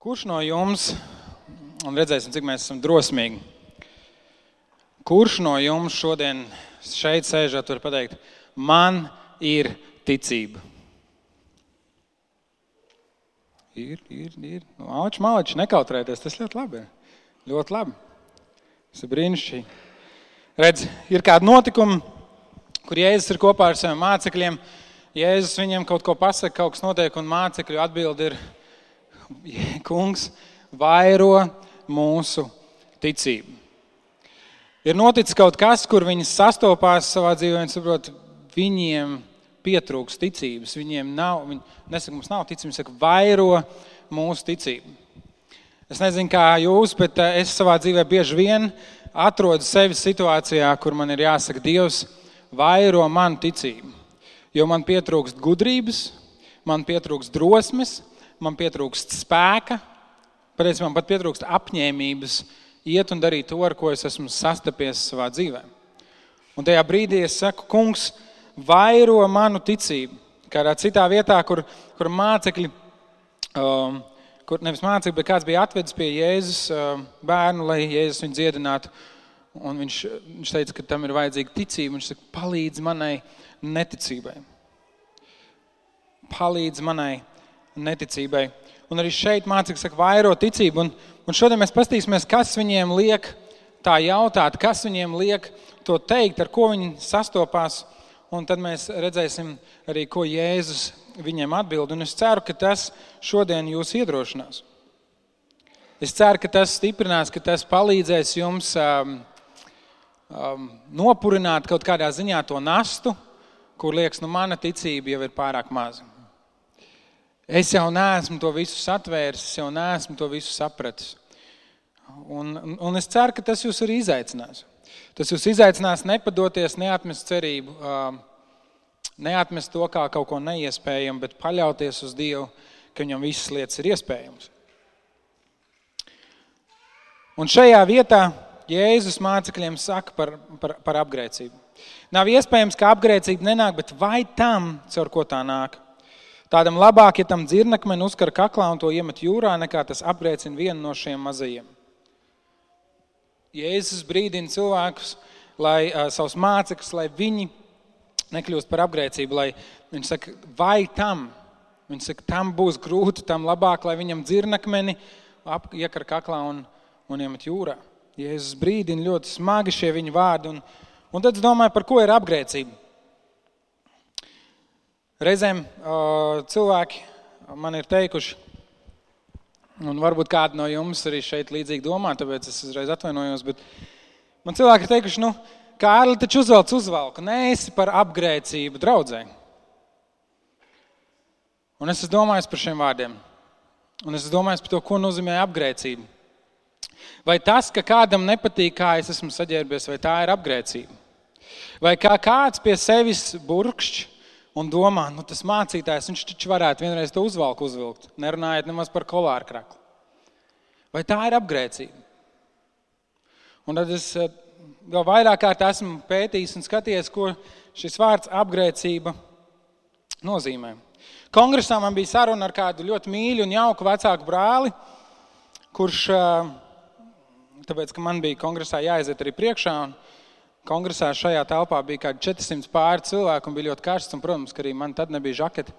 Kurš no jums, un redzēsim, cik mēs esam drosmīgi, kurš no jums šodien šeit sēžot, var pateikt, man ir ticība? Ir, ir, ir. Māči, māči, nekautrēties, tas ļoti labi. Ļoti labi. Tas ir brīnišķīgi. Redz, ir kādi notikumi, kur Jēzus ir kopā ar saviem mācekļiem. Jēzus viņiem kaut ko pasaka, kaut kas notiek, un mācekļu atbild ir, kungs vairo mūsu ticību. Ir noticis kaut kas, kur viņi sastopās savā dzīvē un saprot, viņiem pietrūks ticības. Viņiem nav, viņi nesaka, mums nav ticības, viņi saka, vairo mūsu ticību. Es nezinu, kā jūs, bet eh, es savā dzīvē bieži vien atrodu sevi situācijā, kur man ir jāsaka, Dievs, vairo manu ticību. Jo man pietrūkst gudrības, man pietrūkst drosmes, man pietrūkst spēka, patiesībā man pat pietrūkst apņēmības iet un darīt to, ar ko es esmu sastapies savā dzīvē. Un tajā brīdī es saku, kungs, vairo manu ticību. Kādā citā vietā, kur, kur mācekļi, um, kur nevis mācekļi, bet kāds bija atvedis pie Jēzus um, bērnu, lai Jēzus viņu dziedinātu. Un viņš, viņš teica, ka tam ir vajadzīga ticība. Viņš saka, palīdz manai neticībai. Palīdz manai neticībai. Un arī šeit mācīts, ka vairo ticību. Un, un šodien mēs paskatīsimies, kas viņiem liek tā jautāt, kas viņiem liek to teikt, ar ko viņi sastopās. Un tad mēs redzēsim arī, ko Jēzus viņiem atbild. Un es ceru, ka tas šodien jūs iedrošinās. Es ceru, ka tas stiprinās, ka tas palīdzēs jums um, um, nopurināt kaut kādā ziņā to nastu, kur liekas, nu, mana ticība jau ir pārāk maza. Es jau neesmu to visu satvēris, es jau neesmu to visu sapratis. Un, un es ceru, ka tas jūs arī izaicinās. Tas jūs izaicinās nepadoties, neatmest cerību, neatmest to kā kaut ko neiespējamu, bet paļauties uz Dievu, ka viņam visas lietas ir iespējamas. Un šajā vietā Jēzus mācekļiem saka par, par, par apgrēcību. Nav iespējams, ka apgrēcība nenāk, bet vai tam, caur ko tā nāk? Tādam labāk, ja tam dzirnakmeni uzkar kaklā un to iemet jūrā, nekā tas apgrēcina vienu no šiem mazajiem. Jēzus brīdina cilvēkus, lai uh, savus mācekļus, lai viņi nekļūst par apgrēcību, lai viņi saka, vai tam, viņi saka, tam būs grūti, tam labāk, lai viņam dzirnakmeni iekar kaklā un, un iemet jūrā. Jēzus brīdina ļoti smagi šie viņa vārdi. Un, un tad es domāju, par ko ir apgrēcība. Reizēm cilvēki man ir teikuši, un varbūt kādi no jums arī šeit līdzīgi domā, tāpēc es uzreiz atvainojos, bet man cilvēki ir teikuši, nu, Kārli taču uzvelc uzvalku, neesi par apgrēcību draudzē. Un es esmu domājis par šiem vārdiem. Un es esmu domājis par to, ko nozīmē apgrēcība. Vai tas, ka kādam nepatīk, kā es esmu saģērbies, vai tā ir apgrēcība? Vai kā kāds pie sevis burkšķi un domā, nu, tas mācītājs, viņš taču varētu vienreiz to uzvalku uzvilkt, nerunājot nemaz par kolāru kraklu. Vai tā ir apgrēcība? Un tad es eh, vēl vairāk kārt esmu pētījis un skatījies, ko šis vārds apgrēcība nozīmē. Kongresā man bija saruna ar kādu ļoti mīļu un jauku vecāku brāli, kurš, eh, tāpēc, ka man bija kongresā jāaiziet arī priekšā, un Kongresā šajā telpā bija kaut kādi 400 pāri cilvēku un bija ļoti karsts. Un, protams, ka arī man tad nebija žaketi.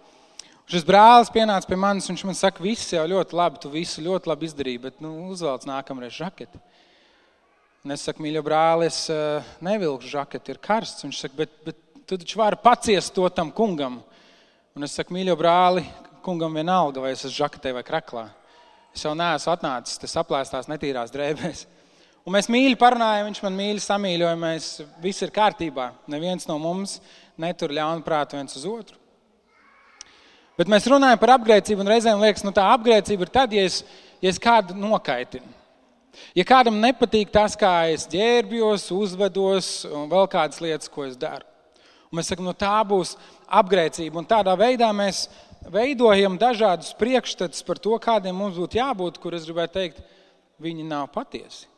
Šis brālis pienāca pie manis un viņš man saka, viss jau ļoti labi, tu visu ļoti labi izdarīji, bet nu, uzvelc nākamreiz žaketi. Un es saku, mīļo brāli, es uh, nevilku žaketi, ir karsts. Viņš saka, bet, bet tu taču vari paciest to tam kungam. Un es saku, mīļo brāli, kungam vienalga, vai es esmu žaketē vai kraklā. Es jau neesmu atnācis, tas aplēstās netīrās drēbēs. Un mēs mīļi parunājam, viņš man mīļi samīļoja, mēs viss ir kārtībā. Neviens no mums netur ļaunu prātu viens uz otru. Bet mēs runājam par apgrēcību, un reizēm liekas, nu tā apgrēcība ir tad, ja es, ja es kādu nokaitinu. Ja kādam nepatīk tas, kā es ģērbjos, uzvedos un vēl kādas lietas, ko es daru. Un mēs sakām, nu tā būs apgrēcība. Un tādā veidā mēs veidojam dažādus priekšstats par to, kādiem mums būtu jābūt, kur es gribētu teikt, viņi nav patiesi.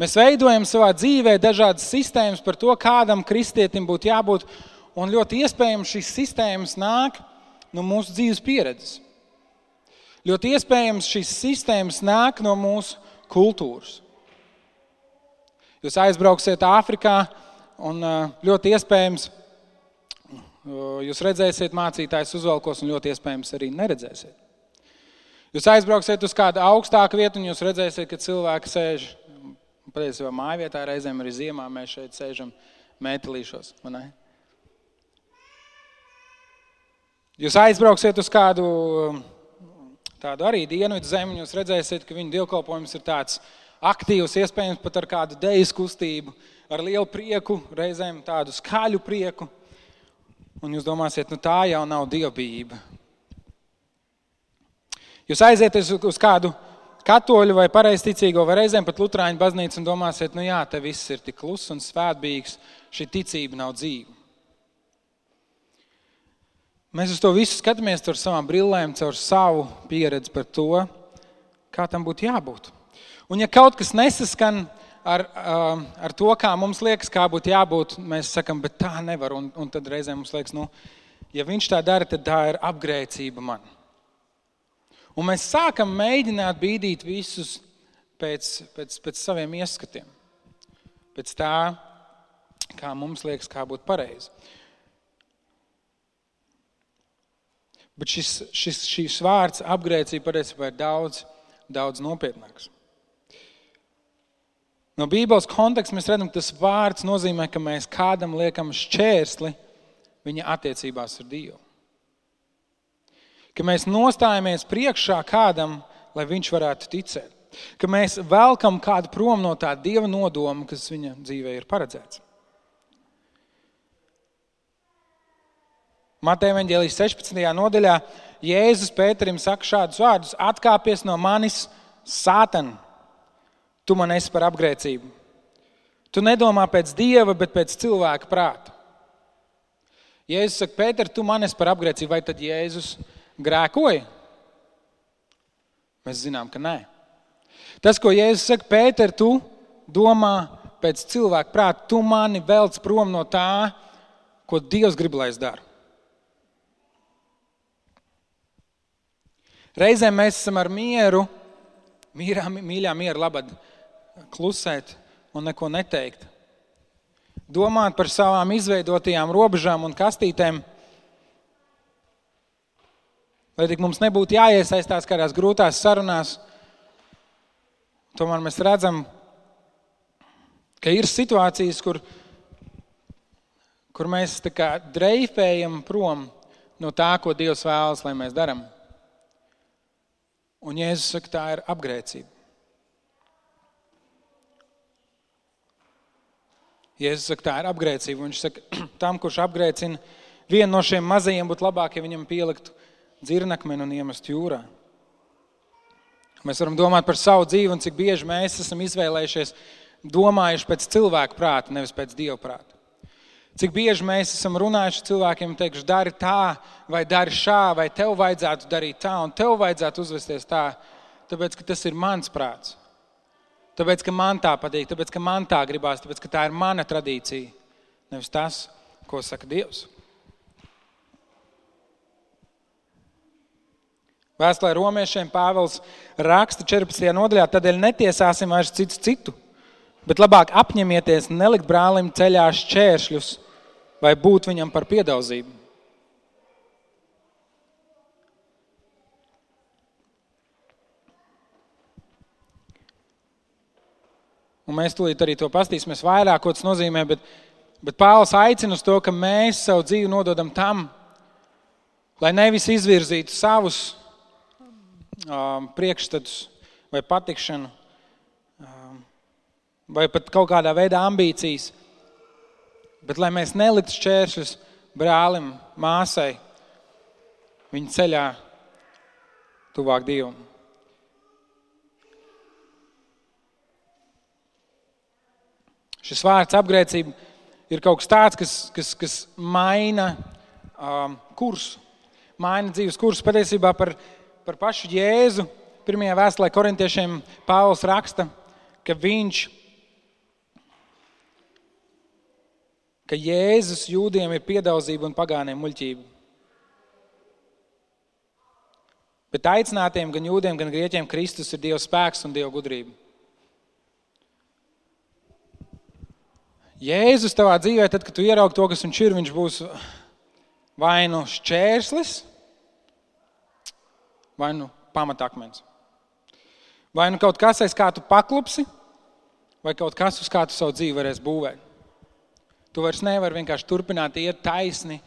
Mēs veidojam savā dzīvē dažādas sistēmas par to, kādam kristietim būtu jābūt. Un ļoti iespējams šīs sistēmas nāk no mūsu dzīves pieredzes. Ļoti iespējams, šīs sistēmas nāk no mūsu kultūras. Jūs aizbrauksiet Āfrikā, un ļoti iespējams, jūs redzēsiet mācītājus uzvalkos, un ļoti iespējams arī neredzēsiet. Jūs aizbrauksiet uz kādu augstāku vietu, un jūs redzēsiet, ka cilvēki sēž patiesībā mājvietā, reizēm arī ziemā mēs šeit sēžam mētelīšos. Jūs aizbrauksiet uz kādu tādu arī dienvidu zemi, jūs redzēsiet, ka viņu dievkalpojums ir tāds aktīvs, iespējams pat ar kādu deju kustību, ar lielu prieku, reizēm tādu skaļu prieku. Un jūs domāsiet, nu tā jau nav dievbijība. Jūs aiziet uz kādu katoļu vai pareizticīgo, vai reizēm pat lutrāņu baznīcu un domāsiet, nu jā, te viss ir tik kluss un svētbīgs, šī ticība nav dzīva. Mēs uz to visu skatāmies caur savām brillēm, caur savu pieredzi par to, kā tam būtu jābūt. Un, ja kaut kas nesaskan ar, um, ar to, kā mums liekas, kā būtu jābūt, mēs sakām, bet tā nevar. Un, un tad reizē mums liekas, nu, ja viņš tā dara, tad tā ir apgrēcība man. Un mēs sākam mēģināt bīdīt visus pēc, pēc, pēc saviem ieskatiem, pēc tā, kā mums liekas, kā būtu pareizi. Bet šis, šis, šis vārds apgrēcība patiesībā ir daudz, daudz nopietnāks. No Bībeles konteksta mēs redzam, ka tas vārds nozīmē, ka mēs kādam liekam šķērsli viņa attiecībās ar Dievu. Ka mēs nostājamies priekšā kādam, lai viņš varētu ticēt. Ka mēs velkam kādu prom no tā dieva nodoma, kas viņa dzīvē ir paredzēts. Mateja Vangelijas 16. nodaļā Jēzus Pēterim saka šādus vārdus: Atkāpies no manis, Sātana! tu man esi par apgrēcību. Tu nedomā pēc dieva, bet pēc cilvēka prāta. Jēzus saka, Pēter, tu man esi par apgrēcību, vai tad Jēzus grēkoja? Mēs zinām, ka nē. Tas, ko Jēzus saka, Pēter, tu domā pēc cilvēka prāta, tu mani velc prom no tā, ko Dievs grib, lai es daru. Reizēm mēs esam ar mieru, mīrā, mīļā miera labad klusēt un neko neteikt. Domāt par savām izveidotajām robežām un kastītēm, lai tik mums nebūtu jāiesaistās kādās grūtās sarunās. Tomēr mēs redzam, ka ir situācijas, kur, kur mēs dreifējam prom no tā, ko Dievs vēlas, lai mēs darām. Un Jēzus saka, tā ir apgrēcība. Jēzus saka, tā ir apgrēcība. Viņš saka, tam, kurš apgrēcina vienu no šiem mazajiem, būtu labāk, ja viņam pieliktu dzirnakmeni un iemestu jūrā. Mēs varam domāt par savu dzīvi un cik bieži mēs esam izvēlējušies domājuši pēc cilvēka prāta, nevis pēc dieva prāta. Cik bieži mēs esam runājuši cilvēkiem, teikuši, dari tā, vai dari šā, vai tev vajadzētu darīt tā, un tev vajadzētu uzvesties tā, tāpēc ka tas ir mans prāts. Tāpēc, ka man tā patīk, tāpēc, ka man tā gribās, tāpēc, ka tā ir mana tradīcija. Nevis tas, ko saka Dievs. Vēstulē romiešiem Pāvils raksta 14. nodaļā, tādēļ netiesāsim vairs citu citu, bet labāk apņemieties nelikt brālim ceļā šķēršļus vai būt viņam par piedauzību. Un mēs tūlīt arī to pastīsimies vairāk, ko tas nozīmē. Bet, bet Pāvils aicina uz to, ka mēs savu dzīvi nododam tam, lai nevis izvirzītu savus um, priekšstatus vai patikšanu, um, vai pat kaut kādā veidā ambīcijas, bet lai mēs neliktu šķēršļus brālim, māsai, viņa ceļā tuvāk Dievam. Šis vārds apgrēcība ir kaut kas tāds, kas, kas, kas maina um, kursu, maina dzīves kursu. Patiesībā par, par pašu Jēzu pirmajā vēstulē korintiešiem Pāvils raksta, ka viņš, ka Jēzus jūdiem ir piedauzība un pagāniem muļķība. Bet aicinātiem, gan jūdiem, gan grieķiem, Kristus ir Dieva spēks un Dieva gudrība. Jēzus tavā dzīvē, tad, kad tu ieraugi to, kas viņš ir, viņš būs vai nu šķērslis, vai nu pamatakmens. Vai nu kaut kas, aiz kā tu paklupsi, vai kaut kas, uz kā tu savu dzīvi varēsi būvēt. Tu vairs nevari vienkārši turpināt iet taisni,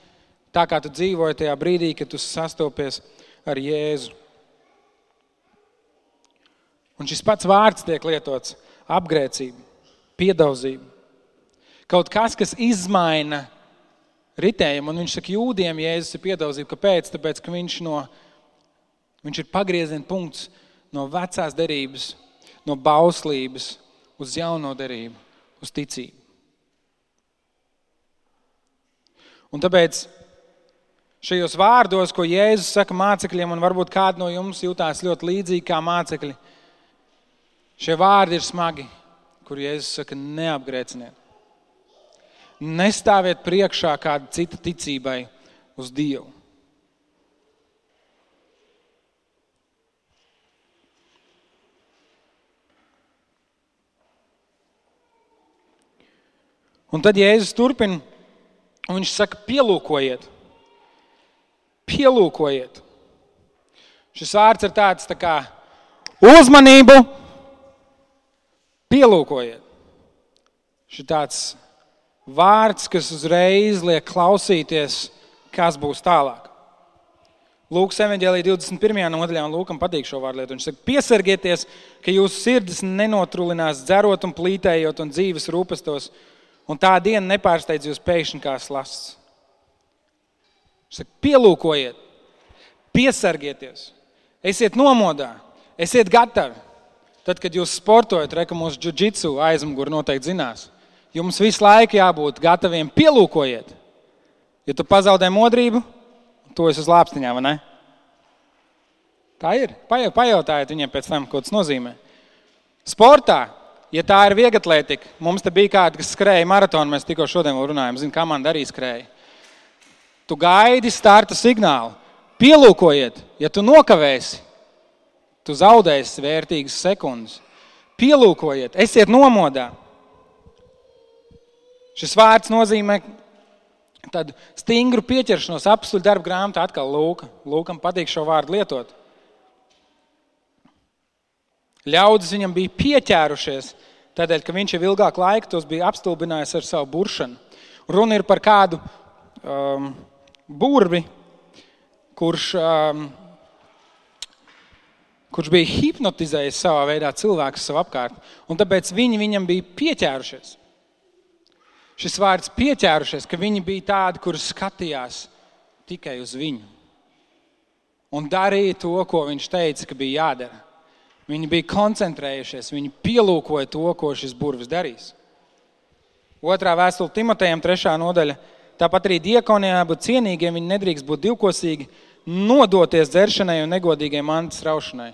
tā kā tu dzīvoji tajā brīdī, kad tu sastopies ar Jēzu. Un šis pats vārds tiek lietots - apgrēcība, piedauzība. Kaut kas, kas izmaina ritējumu, un viņš saka, jūdiem Jēzus ir piedauzība. Kāpēc? Tāpēc, ka viņš, no, viņš ir pagrieziena punkts no vecās derības, no bauslības uz jauno derību, uz ticību. Un tāpēc šajos vārdos, ko Jēzus saka mācekļiem, un varbūt kāds no jums jutās ļoti līdzīgi kā mācekļi, šie vārdi ir smagi, kur Jēzus saka, neapgrēciniet. Nestāviet priekšā kāda cita ticībai uz Dievu. Un tad Jēzus turpina, un viņš saka, pielūkojiet, pielūkojiet. Šis vārds ir tāds tā kā uzmanību, pielūkojiet. Šis tāds vārds, kas uzreiz liek klausīties, kas būs tālāk. Lūkas evanģēlīja 21. nodaļā, un Lūkam patīk šo vārdu lietu. Viņš saka, piesargieties, ka jūsu sirdis nenotrulinās dzerot un plītējot un dzīves rūpestos, un tā diena nepārsteidz jūs pēkšņi kā slasts. Saka, pielūkojiet, piesargieties, esiet nomodā, esiet gatavi. Tad, kad jūs sportojat, reka mūsu jiu-jitsu aizmugurē noteikti zinās. Jums visu laiku jābūt gataviem pielūkojiet. Ja tu pazaudē modrību, to es uz lāpstiņā, vai ne? Tā ir. Pajautājiet viņiem pēc tam, ko tas nozīmē. Sportā ja tā ir vieglatlētika, mums te bija kāda, kas skrēja maratonu, mēs tikko šodien runājām, zinu, kā man darīja skrēja. Tu gaidi starta signālu, pielūkojiet, ja tu nokavēsi, tu zaudēsi vērtīgas sekundes. Pielūkojiet, esiet nomodā. Šis vārds nozīmē tādu stingru pieķeršanos, apstuļu darbu grāmatā atkal Lūka. Lūkam patīk šo vārdu lietot. Ļaudis viņam bija pieķērušies, tādēļ, ka viņš jau ilgāku laiku tos bija apstulbinājis ar savu buršanu. Runa ir par kādu um, burvi, kurš, um, kurš bija hipnotizējis savā veidā cilvēku sev apkārt, un tāpēc viņi viņam bija pieķērušies. Šis vārds pieķērušies, ka viņi bija tādi, kurus skatījās tikai uz viņu un darīja to, ko viņš teica, ka bija jādara. Viņi bija koncentrējušies, viņi pielūkoja to, ko šis burvis darīs. Otrā vēstule Timotejam, trešā nodaļa. Tāpat arī diekonijā būt cienīgiem, viņi nedrīkst būt divkosīgi, nodoties dzeršanai un negodīgai mantas raušanai.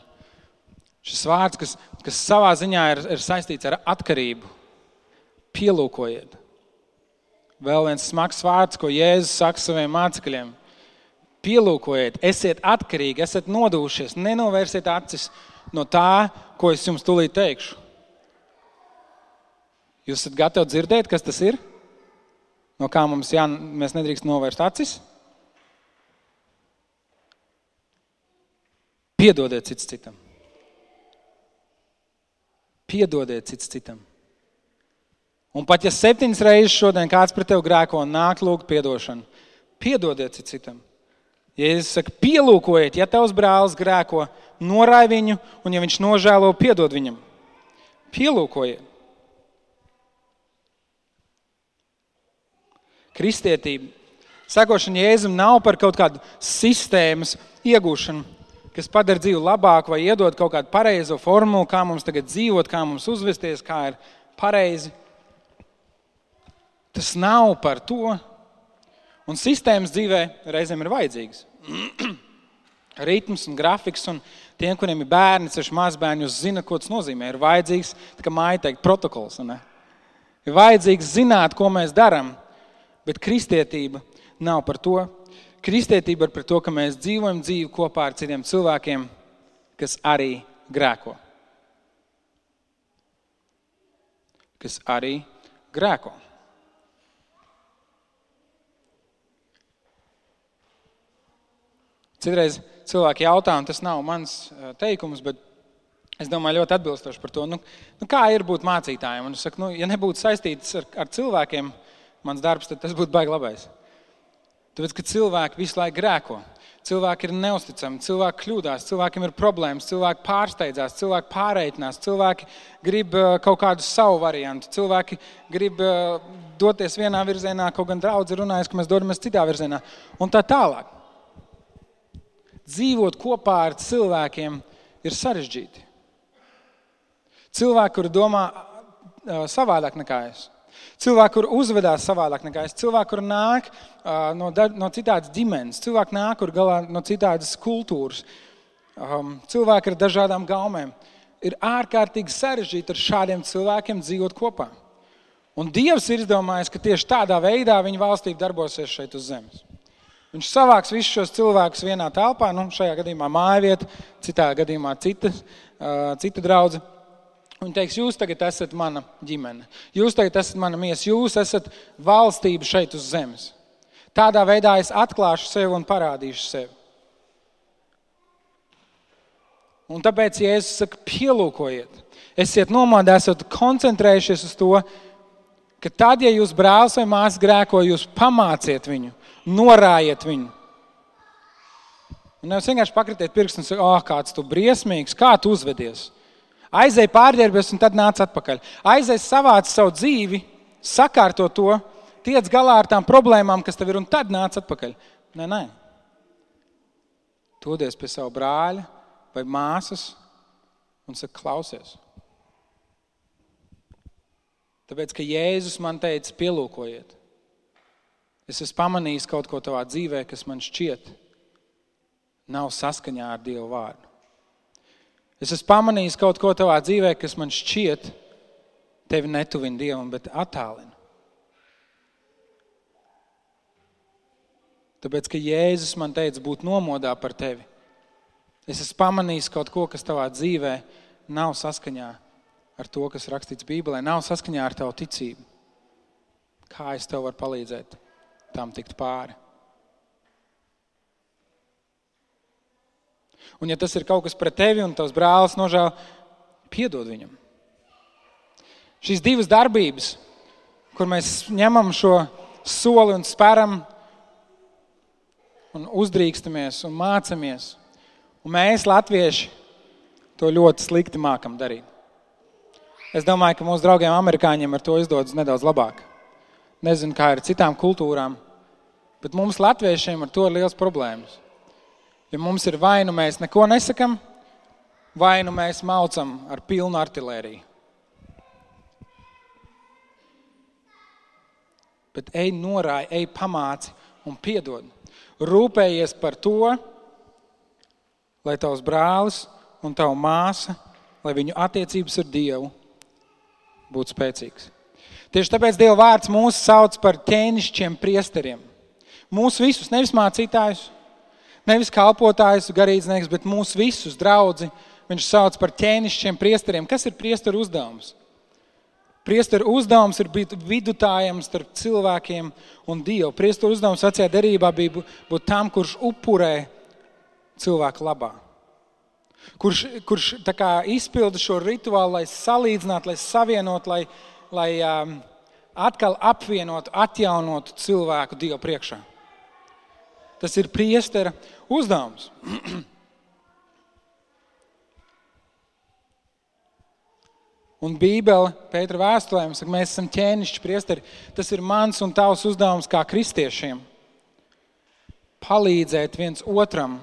Šis vārds, kas, kas savā ziņā ir, ir saistīts ar atkarību, pielūkojiet. Vēl viens smags vārds, ko Jēzus saka saviem mācekļiem. Pielūkojiet, esiet atkarīgi, esat nodūšies, nenovērsiet acis no tā, ko es jums tūlīt teikšu. Jūs esat gatavi dzirdēt, kas tas ir? No kā mums jā, mēs nedrīkst novērst acis? Piedodiet cits citam. Piedodiet cits citam. Un pat ja septiņas reizes šodien kāds pret tevi grēko un nāk lūgt atdošanu, piedodiet cits citam. Jēzus saka, pielūkojiet, ja tavs brālis grēko, norai viņu, un ja viņš nožēlo, piedod viņam. Pielūkojiet. Kristietība, sakošana Jēzum nav par kaut kādu sistēmas iegūšanu, kas padara dzīvi labāku vai iedod kaut kādu pareizo formulu, kā mums tagad dzīvot, kā mums uzvesties, kā ir pareizi. Tas nav par to. Un sistēmas dzīvē reizēm ir vajadzīgas. Ritms un grafiks, un tiem, kuriem ir bērni, ceļš mazbērni, jūs zinat, ko tas nozīmē. Ir vajadzīgs, kā māja teikt, protokols. Ne? Ir vajadzīgs zināt, ko mēs darām, bet kristietība nav par to. kristietība ir par to, ka mēs dzīvojam dzīvi kopā ar citiem cilvēkiem, kas arī grēko. Kas arī grēko. Citreiz cilvēki jautā, un tas nav mans eh, teikums, bet es domāju, ļoti atbilstoši par to, nu, nu, kā ir būt mācītājiem. Un es saku, nu, ja nebūtu saistīts ar, ar cilvēkiem, mans darbs, tad tas būtu baigi labais. Tāpēc, ka cilvēki visu laiku grēko. Cilvēki ir neusticami, cilvēki kļūdās, cilvēkiem ir problēmas, cilvēki pārsteidzās, cilvēki pārreikinās, cilvēki grib eh, kaut kādu savu variantu, cilvēki grib eh, doties vienā virzienā, kaut gan daudz ir runājis, ka mēs dodamies citā virzienā un tā tālāk dzīvot kopā ar cilvēkiem ir sarežģīti. Cilvēki, kuri domā savādāk nekā es. Cilvēki, kur uzvedās savādāk nekā es, cilvēki, kur nāk no, no citādas ģimenes, cilvēki nāk galā no citādas kultūras, cilvēki ar dažādām gaumēm. Ir ārkārtīgi sarežģīti ar šādiem cilvēkiem dzīvot kopā. Un Dievs ir izdomājis, ka tieši tādā veidā viņa valstība darbosies šeit uz zemes. Viņš savāks visus šos cilvēkus vienā telpā, nu, šajā gadījumā māja vieta, citā gadījumā cita, cita draudzene. Viņa teiks, jūs tagad esat mana ģimene, jūs tagad esat mana miesa, jūs esat valstība šeit uz zemes. Tādā veidā es atklāšu sevi un parādīšu sevi. Un tāpēc, ja es saku, pielūkojiet, esiet nomodā, esat koncentrējušies uz to, ka tad, ja jūs brālis vai māsas grēko, jūs pamāciet viņu, norājiet viņu. Un nevis vienkārši pakritiet pirkstu un sakiet, ah, oh, kāds tu briesmīgs, kā tu uzvedies. Aizej pārģērbies un tad nāc atpakaļ. Aizej savāc savu dzīvi, sakārto to, tiec galā ar tām problēmām, kas tev ir, un tad nāc atpakaļ. Nē, nē. Todies pie sava brāļa vai māsas un saka, klausies. Tāpēc, ka Jēzus man teica, pielūkojiet. Es esmu pamanījis kaut ko tavā dzīvē, kas man šķiet, nav saskaņā ar Dieva vārdu. Es esmu pamanījis kaut ko tavā dzīvē, kas man šķiet, tevi netuvina Dievam, bet attālina. Tāpēc, ka Jēzus man teica, būt nomodā par tevi. Es esmu pamanījis kaut ko, kas tavā dzīvē nav saskaņā ar to, kas rakstīts Bībelē, nav saskaņā ar tavu ticību. Kā es tev varu palīdzēt? Tam tikt pāri. Un, ja tas ir kaut kas pret tevi un tavs brālis nožēl, piedod viņam. Šīs divas darbības, kur mēs ņemam šo soli un speram, un uzdrīkstamies un mācāmies, un mēs, latvieši, to ļoti slikti mākam darīt. Es domāju, ka mūsu draugiem, amerikāņiem, ar to izdodas nedaudz labāk. Nezinu, kā ir citām kultūrām, bet mums, latviešiem, ar to ir liels problēmas. Ja mums ir vai nu mēs neko nesakām, vai nu mēs maucam ar pilnu artēriju. Bet ej, norāj, ej, pamāci un piedod. Rūpējies par to, lai tavs brālis un tava māsa, lai viņu attiecības ar Dievu būtu spēcīgas. Tieši tāpēc Dieva vārds mūs sauc par ķēnišķiem priesteriem. Mūsu visus, nevis mācītājus, nevis kalpotājus, garīdznieks, bet mūsu visus draugus viņš sauc par ķēnišķiem priesteriem. Kas ir priesteru uzdevums? Priesteru uzdevums ir būt vidutājam starp cilvēkiem un Dievu. Priesteru uzdevums vecajā derībā bija būt tam, kurš upurē cilvēku labā. Kurš, kurš izpilda šo rituālu, lai salīdzinātu, lai savienotu, lai, lai um, atkal apvienotu, atjaunotu cilvēku Dievu priekšā. Tas ir priestera uzdevums. Un Bībele, Pētera vēstulē, saka, mēs esam ķēnišķi priesteri. Tas ir mans un tavs uzdevums kā kristiešiem. Palīdzēt viens otram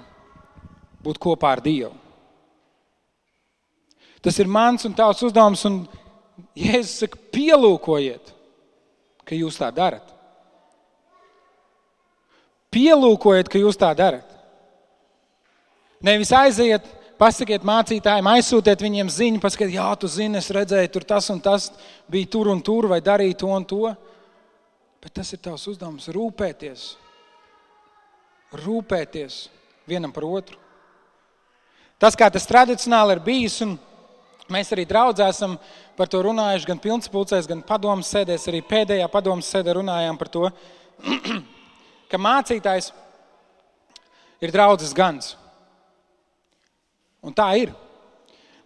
būt kopā ar Dievu. Tas ir mans un tavs uzdevums, un Jēzus saka, pielūkojiet, ka jūs tā darat. Pielūkojiet, ka jūs tā darat. Nevis aiziet, pasakiet mācītājiem, aizsūtiet viņiem ziņu, pasakiet, jā, tu zini, es redzēju, tur tas un tas bija tur un tur, vai darīja to un to. Bet tas ir tavs uzdevums rūpēties rūpēties vienam par otru. Tas, kā tas tradicionāli ir bijis, un mēs arī draudzē esam par to runājuši gan pilnspulcēs, gan padomus sēdēs, arī pēdējā padomus sēdē runājām par to, ka mācītājs ir draudzes gans. Un tā ir.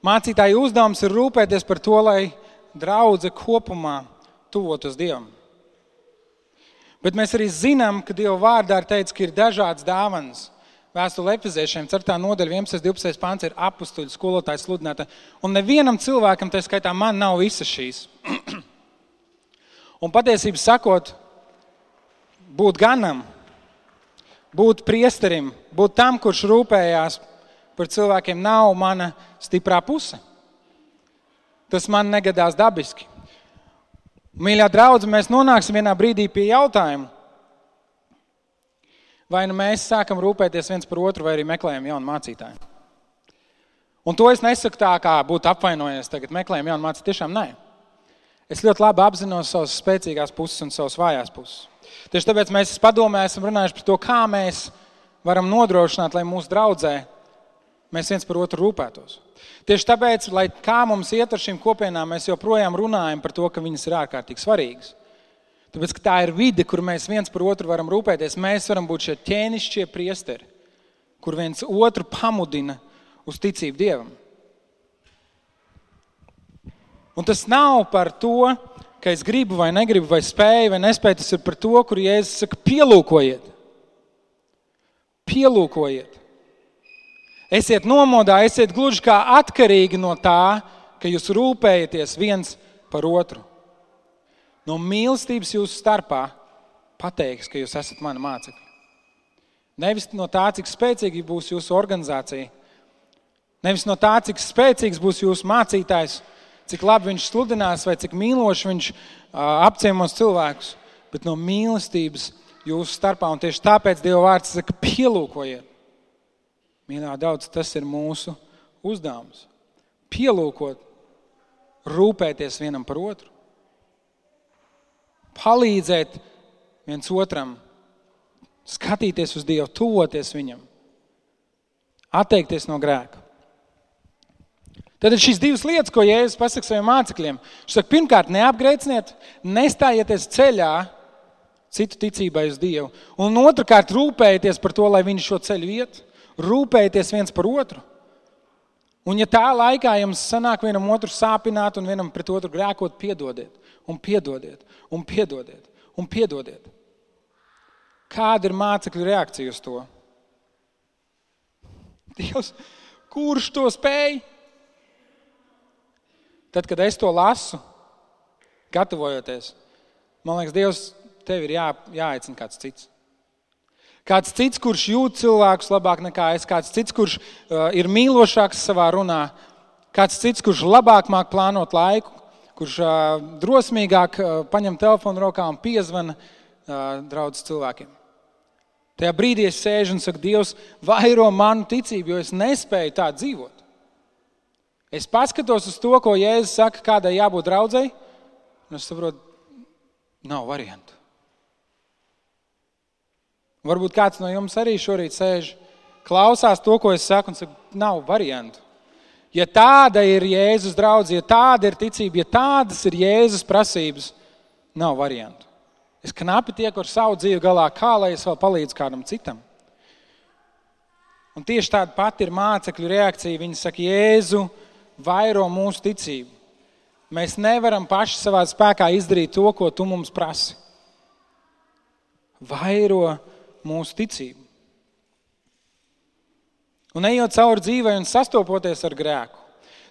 Mācītāja uzdevums ir rūpēties par to, lai draudzene kopumā tuvotos Dievam. Bet mēs arī zinām, ka Dieva vārdā ir teikts, ka ir dažādas dāvanas. Vēstule epizēšiem, 4. nodaļa, 11. 12. pāns ir apstuļu skolotājs sludināta. Un nevienam cilvēkam, tā skaitā man, nav visas šīs. un patiesībā sakot, būt ganam, būt priesterim, būt tam, kurš rūpējās par cilvēkiem, nav mana stiprā puse. Tas man negadās dabiski. Mīļā draudzene, mēs nonāksim vienā brīdī pie jautājuma, vai nu mēs sākam rūpēties viens par otru, vai arī meklējam jaunu mācītāju. Un to es nesaku tā, kā būtu apvainojies, tagad meklējam jaunu mācītāju. Tiešām nē. Es ļoti labi apzinos savas spēcīgās puses un savas vājās puses. Tieši tāpēc mēs padomē esam runājuši par to, kā mēs varam nodrošināt, lai mūsu draudzē mēs viens par otru rūpētos. Tieši tāpēc, lai kā mums iet ar šīm kopienām, mēs joprojām runājam par to, ka viņas ir ārkārtīgi svarīgas. Tāpēc tā ir vide, kur mēs viens par otru varam rūpēties. Mēs varam būt šie ķēnišķie priesteri, kur viens otru pamudina uz ticību Dievam. Un tas nav par to, ka es gribu vai negribu, vai spēju vai nespēju. Tas ir par to, kur Jēzus saka, pielūkojiet. Pielūkojiet. Esiet nomodā, esiet gluži kā atkarīgi no tā, ka jūs rūpējaties viens par otru. No mīlestības jūsu starpā pateiks, ka jūs esat mani mācekļi. Nevis no tā, cik spēcīga būs jūsu organizācija, nevis no tā, cik spēcīgs būs jūsu mācītājs, cik labi viņš sludinās vai cik mīloši viņš apciemos cilvēkus, bet no mīlestības jūsu starpā. Un tieši tāpēc Dieva vārds saka, pielūkojiet. Mīļā, daudz tas ir mūsu uzdevums. Pielūkot, rūpēties vienam par otru, palīdzēt viens otram, skatīties uz Dievu, tuvoties Viņam, atteikties no grēka. Tad ir šīs divas lietas, ko Jēzus pasaka saviem mācekļiem. Viņš saka, pirmkārt, neapgrēciniet, nestājieties ceļā citu ticībai uz Dievu. Un otrkārt, rūpējieties par to, lai viņi šo ceļu iet rūpējieties viens par otru. Un, ja tā laikā jums sanāk vienam otru sāpināt un vienam pret otru grēkot, piedodiet, un piedodiet, un piedodiet, un piedodiet. Kāda ir mācekļu reakcija uz to? Dievs, kurš to spēj? Tad, kad es to lasu, gatavojoties, man liekas, Dievs, tev ir jā, jāaicina kāds cits. Kāds cits, kurš jūt cilvēkus labāk nekā es, kāds cits, kurš uh, ir mīlošāks savā runā, kāds cits, kurš labāk māk plānot laiku, kurš drosmīgāk paņem telefonu rokā un piezvana uh, draudzes cilvēkiem. Tajā brīdī es sēžu un saku, Dievs, vairo manu ticību, jo es nespēju tā dzīvot. Es paskatos uz to, ko Jēzus saka, kādai jābūt draudzēji, un es saprotu, nav variantu. Varbūt kāds no jums arī šorīt sēž, klausās to, ko es saku, un saka, nav variantu. Ja tāda ir Jēzus draudzība, ja tāda ir ticība, ja tādas ir Jēzus prasības, nav variantu. Es knapi tieku ar savu dzīvi galā, kā lai es vēl palīdzu kādam citam. Un tieši tāda pati ir mācekļu reakcija. Viņi saka, Jēzu, vairo mūsu ticību. Mēs nevaram paši savā spēkā izdarīt to, ko tu mums prasi. Vairo mūsu ticību. Un ejot cauri dzīvē un sastopoties ar grēku,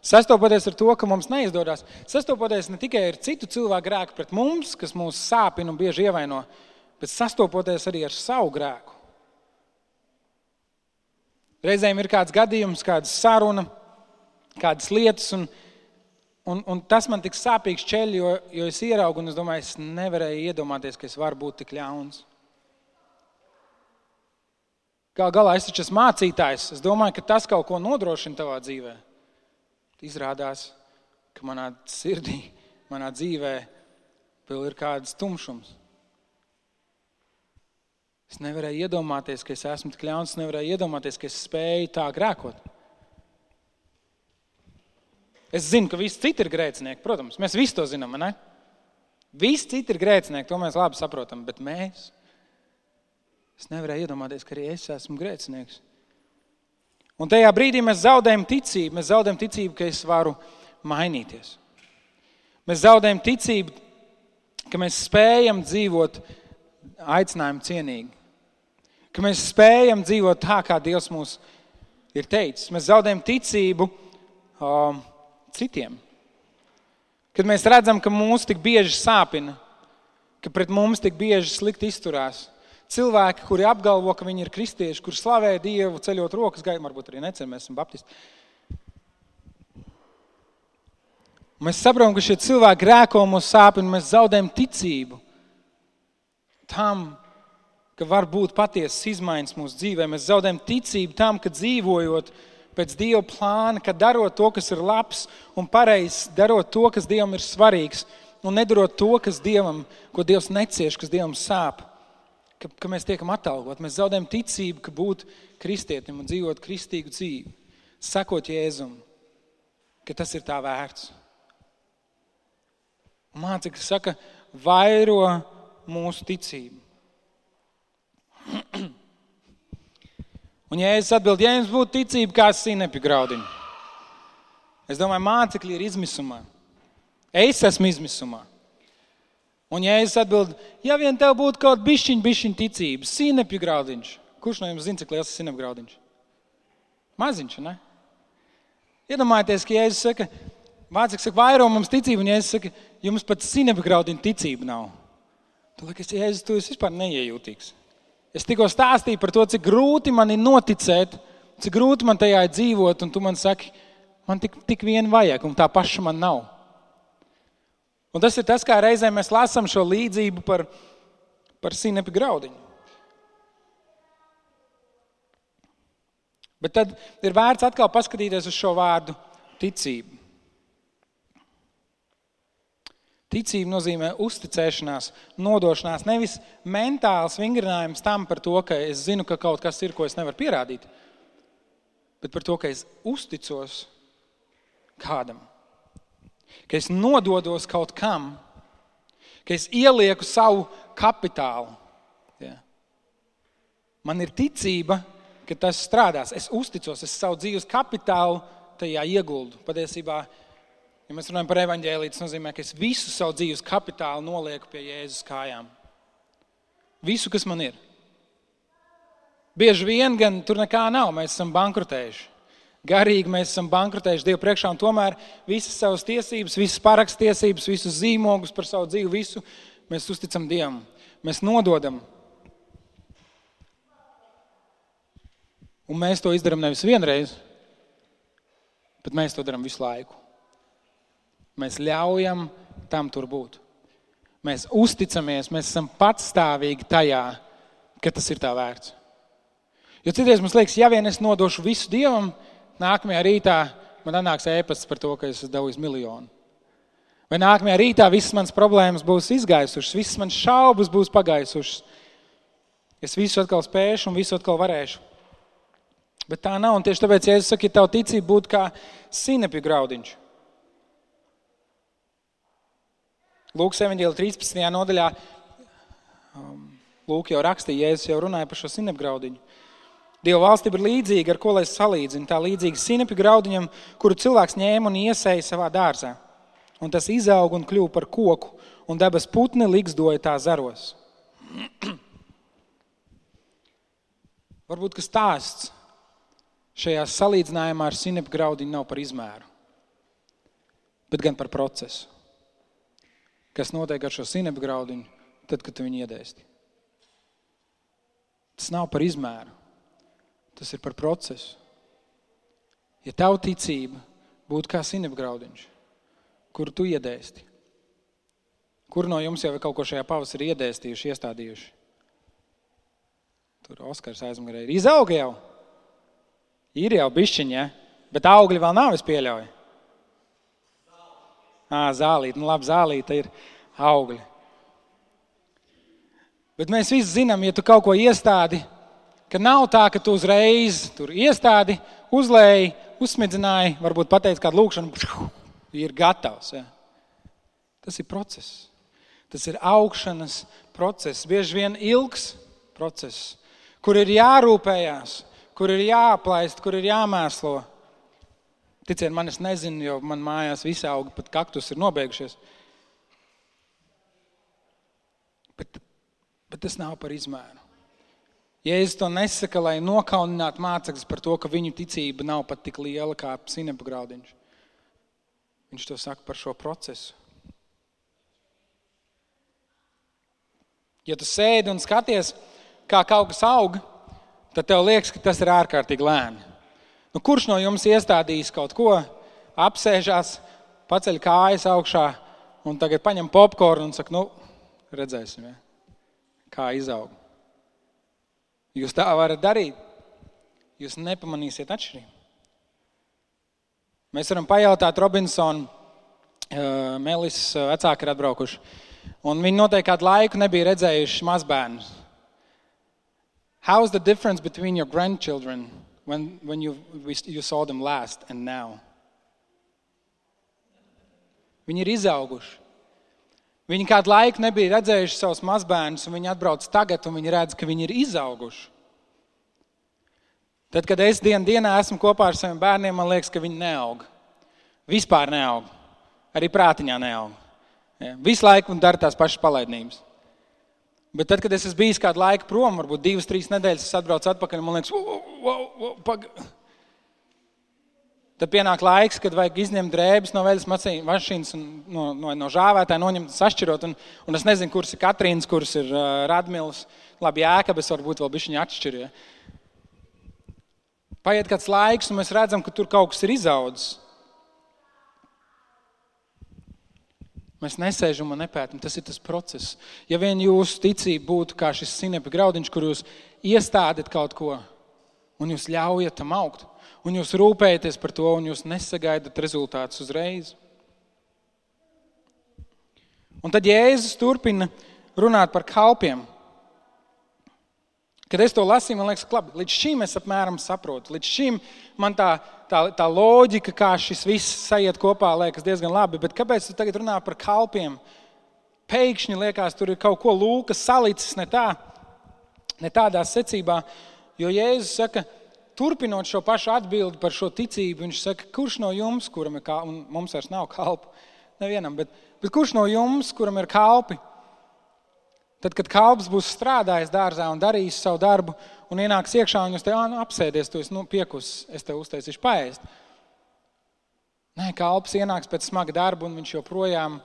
sastopoties ar to, ka mums neizdodas, sastopoties ne tikai ar citu cilvēku grēku pret mums, kas mūs sāpina un bieži ievaino, bet sastopoties arī ar savu grēku. Reizēm ir kāds gadījums, kāda saruna, kādas lietas, un, un, un tas man tik sāpīgs ceļš, jo, jo es ieraugu un es domāju, es nevarēju iedomāties, ka es varu būt tik ļauns. Gal galā es taču esmu mācītājs. Es domāju, ka tas kaut ko nodrošina tavā dzīvē. Izrādās, ka manā sirdī, manā dzīvē vēl ir kāds tumšums. Es nevarēju iedomāties, ka es esmu tik ļauns, nevarēju iedomāties, ka es spēju tā grēkot. Es zinu, ka visi citi ir grēcinieki, protams, mēs visi to zinām. Ne? Visi citi ir grēcinieki, to mēs labi saprotam, bet mēs. Es nevarēju iedomāties, ka arī es esmu grēcinieks. Un tajā brīdī mēs zaudējam ticību. Mēs zaudējam ticību, ka es varu mainīties. Mēs zaudējam ticību, ka mēs spējam dzīvot aicinājumu cienīgi. Ka mēs spējam dzīvot tā, kā Dievs mums ir teicis. Mēs zaudējam ticību um, citiem. Kad mēs redzam, ka mūs tik bieži sāpina, ka pret mums tik bieži slikti izturās, cilvēki, kuri apgalvo, ka viņi ir kristieši, kuriem slavē Dievu, ceļot rokas gaisā, varbūt arī neceļ, mēs esam baptisti. Mēs saprotam, ka šie cilvēki grēko mūsu sāpina, mēs zaudējam ticību tam, ka var būt patiesas izmaiņas mūsu dzīvē. Mēs zaudējam ticību tam, ka dzīvojot pēc Dieva plāna, ka darot to, kas ir labs un pareizs, darot to, kas Dievam ir svarīgs, un nedarot to, kas Dievam, ko Dievs necieš, kas Dievam sāp ka, ka mēs tiekam atalgoti. Mēs zaudējam ticību, ka būt kristietim un dzīvot kristīgu dzīvi, sakot Jēzum, ka tas ir tā vērts. Mācekļi saka, vairo mūsu ticību. Un, ja es atbildu, ja jums būtu ticība, kā sīnepi graudiņa, es domāju, mācekļi ir izmisumā. Es esmu izmisumā. Un, ja es atbildu, ja vien tev būtu kaut bišķiņa, bišķiņa ticība, sīnepju graudiņš, kurš no jums zina, cik liels ir sīnepju graudiņš? Maziņš, ne? Iedomājieties, ka Jēzus saka, Vācis saka, vairo mums ticību, un Jēzus saka, jums pat sīnepju graudiņa ticība nav. Tu liekas, Jēzus, tu esi vispār neiejūtīgs. Es tikko stāstīju par to, cik grūti man ir noticēt, cik grūti man tajā dzīvot, un tu man saki, man tik, tik vien vajag, un tā paša man nav. Un tas ir tas, kā reizē mēs lasām šo līdzību par, par sīnepi graudiņu. Bet tad ir vērts atkal paskatīties uz šo vārdu ticību. Ticība nozīmē uzticēšanās, nodošanās, nevis mentāls vingrinājums tam par to, ka es zinu, ka kaut kas ir, ko es nevaru pierādīt, bet par to, ka es uzticos kādam ka es nododos kaut kam, ka es ielieku savu kapitālu. Ja. Man ir ticība, ka tas strādās. Es uzticos, es savu dzīves kapitālu tajā ieguldu. Patiesībā, ja mēs runājam par evaņģēlīju, tas nozīmē, ka es visu savu dzīves kapitālu nolieku pie Jēzus kājām. Visu, kas man ir. Bieži vien gan tur nekā nav, mēs esam bankrotējuši. Garīgi mēs esam bankrotējuši Dievu priekšā, un tomēr visas savas tiesības, visas parakstiesības, visus zīmogus par savu dzīvi, visu mēs uzticam Dievam. Mēs nododam. Un mēs to izdarām nevis vienreiz, bet mēs to darām visu laiku. Mēs ļaujam tam tur būt. Mēs uzticamies, mēs esam patstāvīgi tajā, ka tas ir tā vērts. Jo citreiz mums liekas, ja vien es nodošu visu Dievam, nākamajā rītā man nāks ēpasts par to, ka es esmu devis miljonu. Vai nākamajā rītā visas manas problēmas būs izgaisušas, visas manas šaubas būs pagaisušas. Es visu atkal spēšu un visu atkal varēšu. Bet tā nav. Un tieši tāpēc, ja es saku, ja tava ticība būtu kā sinepju graudiņš. Evanģēlī 13. nodaļā. Um, Lūk, jau rakstīja, Jēzus jau runāja par šo sinepju graudiņu. Dieva valstība ir līdzīga, ar ko lai salīdzinu. Tā līdzīga sinapi graudiņam, kuru cilvēks ņēma un iesēja savā dārzā. Un tas izauga un kļuva par koku, un dabas putni liksdoja tā zaros. Varbūt tas stāsts šajā salīdzinājumā ar sinapi graudiņu nav par izmēru, bet gan par procesu. Kas notiek ar šo sinapi graudiņu, tad, kad tu viņu iedēsti? Tas nav par izmēru. Tas ir par procesu. Ja tava ticība būtu kā sinepgraudiņš, kuru tu iedēsti, kur no jums jau ir kaut ko šajā pavasarī iedēstījuši, iestādījuši? Tur Oskars aizmugurē ir izauga jau. Ir jau bišķiņa, ja? bet augļi vēl nav, es pieļauju. À, zālīt, nu labi, zālīta ir augļi. Bet mēs visi zinām, ja tu kaut ko iestādi, ka nav tā, ka tu uzreiz tur iestādi, uzlēji, uzsmidzināji, varbūt pateici kādu lūkšanu, ir gatavs. Ja? Tas ir process. Tas ir augšanas process, bieži vien ilgs process, kur ir jārūpējās, kur ir jāaplaist, kur ir jāmēslo. Ticiet man, es nezinu, jo man mājās visi augi, pat kaktus ir nobeigušies. Bet, bet tas nav par izmēru. Jēzus to nesaka, lai nokauninātu mācekļus par to, ka viņu ticība nav pat tik liela kā sinepa graudiņš. Viņš to saka par šo procesu. Ja tu sēdi un skaties, kā kaut kas aug, tad tev liekas, ka tas ir ārkārtīgi lēni. Nu, kurš no jums iestādīs kaut ko, apsēžās, paceļ kājas augšā un tagad paņem popkornu un saka, nu, redzēsim, ja? kā izaug. Jūs tā varat darīt. Jūs nepamanīsiet atšķirību. Mēs varam pajautāt Robinsonu, Melis vecāki ir atbraukuši. Un viņi noteikti kādu laiku nebija redzējuši mazbērnus. How's the difference between your grandchildren when, when you, you saw them last and now? Viņi ir izauguši. Viņi kādu laiku nebija redzējuši savus mazbērnus, un viņi atbrauc tagad, un viņi redz, ka viņi ir izauguši. Tad, kad es dienu dienā esmu kopā ar saviem bērniem, man liekas, ka viņi neaug. Vispār neaug. Arī prātiņā neaug. Ja? Visu laiku dara tās pašas palaidnības. Bet tad, kad es esmu bijis kādu laiku prom, varbūt divas, trīs nedēļas, es atbraucu atpakaļ man liekas, wow, wow, wow, pag... Tad pienāk laiks, kad vajag izņemt drēbes no veļas mašīnas un no, no, no žāvētāja, noņemt, sašķirot. Un, un es nezinu, kuras ir Katrīnas, kuras ir uh, Radmils. Labi, Jēkabs varbūt vēl bišķiņa atšķir. Ja? Paiet kāds laiks, un mēs redzam, ka tur kaut kas ir izaudzis. Mēs nesēžam un nepētam. Tas ir tas process. Ja vien jūsu ticība būtu kā šis sinepa graudiņš, kur jūs iestādat kaut ko un jūs ļaujat tam augt, un jūs rūpējaties par to, un jūs nesagaidat rezultātus uzreiz. Un tad Jēzus turpina runāt par kalpiem. Kad es to lasīju, man liekas, labi, līdz šim es apmēram saprotu. Līdz šim man tā, tā, tā loģika, kā šis viss sajiet kopā, liekas diezgan labi. Bet kāpēc tu tagad runā par kalpiem? Pēkšņi liekas, tur ir kaut ko lūkas salicis ne, tā, ne tādā secībā. Jo Jēzus saka, turpinot šo pašu atbildi par šo ticību, viņš saka, kurš no jums, kuram ir kalpi, un mums vairs nav kalpu, nevienam, bet, bet kurš no jums, kuram ir kalpi, Tad, kad kalps būs strādājis dārzā un darījis savu darbu, un ienāks iekšā, un jūs te nu, apsēdies, tu esi nu, piekus, es tev uztaisīšu paēst. Nē, kalps ienāks pēc smaga darba, un viņš joprojām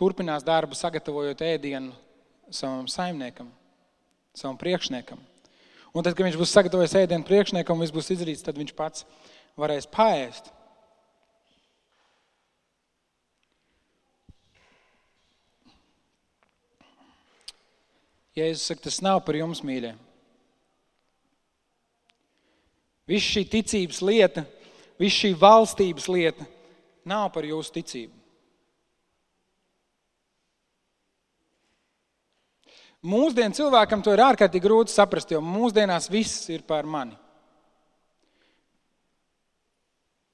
turpinās darbu, sagatavojot ēdienu savam saimniekam, savam priekšniekam. Un tad, kad viņš būs sagatavojis ēdienu priekšniekam, viss būs izdarīts, tad viņš pats varēs paēst. Jēzus saka, tas nav par jums, mīļie. Viss šī ticības lieta, viss šī valstības lieta nav par jūsu ticību. Mūsdienu cilvēkam to ir ārkārtīgi grūti saprast, jo mūsdienās viss ir par mani.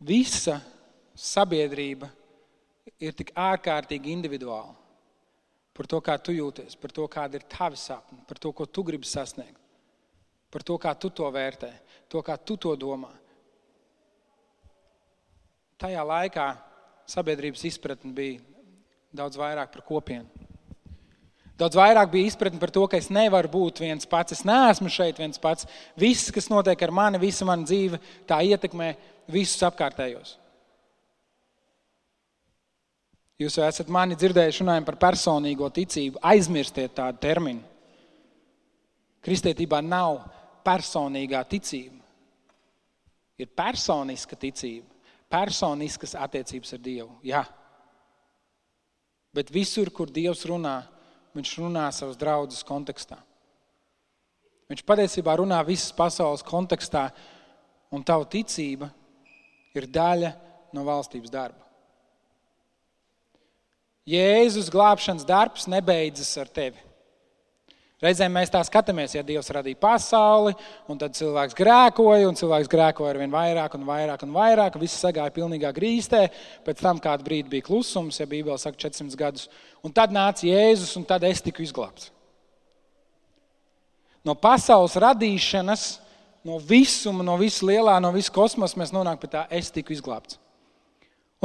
Visa sabiedrība ir tik ārkārtīgi individuāla par to, kā tu jūties, par to, kāda ir tava sapņa, par to, ko tu gribi sasniegt, par to, kā tu to vērtē, to, kā tu to domā. Tajā laikā sabiedrības izpratne bija daudz vairāk par kopienu. Daudz vairāk bija izpratne par to, ka es nevaru būt viens pats. Es neesmu šeit viens pats. Viss, kas notiek ar mani, visa mana dzīve, tā ietekmē visus apkārtējos. Jūs jau esat mani dzirdējuši runājot par personīgo ticību. Aizmirstiet tādu terminu. Kristietībā nav personīgā ticība. Ir personiska ticība, personiskas attiecības ar Dievu. Jā. Bet visur, kur Dievs runā, Viņš runā savas draudzes kontekstā. Viņš patiesībā runā visas pasaules kontekstā, un tava ticība ir daļa no valstības darba. Jēzus glābšanas darbs nebeidzas ar tevi. Reizēm mēs tā skatāmies, ja Dievs radīja pasauli, un tad cilvēks grēkoja, un cilvēks grēkoja ar vien vairāk un vairāk un vairāk, un viss sagāja pilnīgā grīstē. Pēc tam kādu brīdi bija klusums, ja Bībele saka 400 gadus, un tad nāca Jēzus, un tad es tiku izglābts. No pasaules radīšanas, no visuma, no visa lielā, no visa kosmosa mēs nonākam pie tā, es tiku izglābts.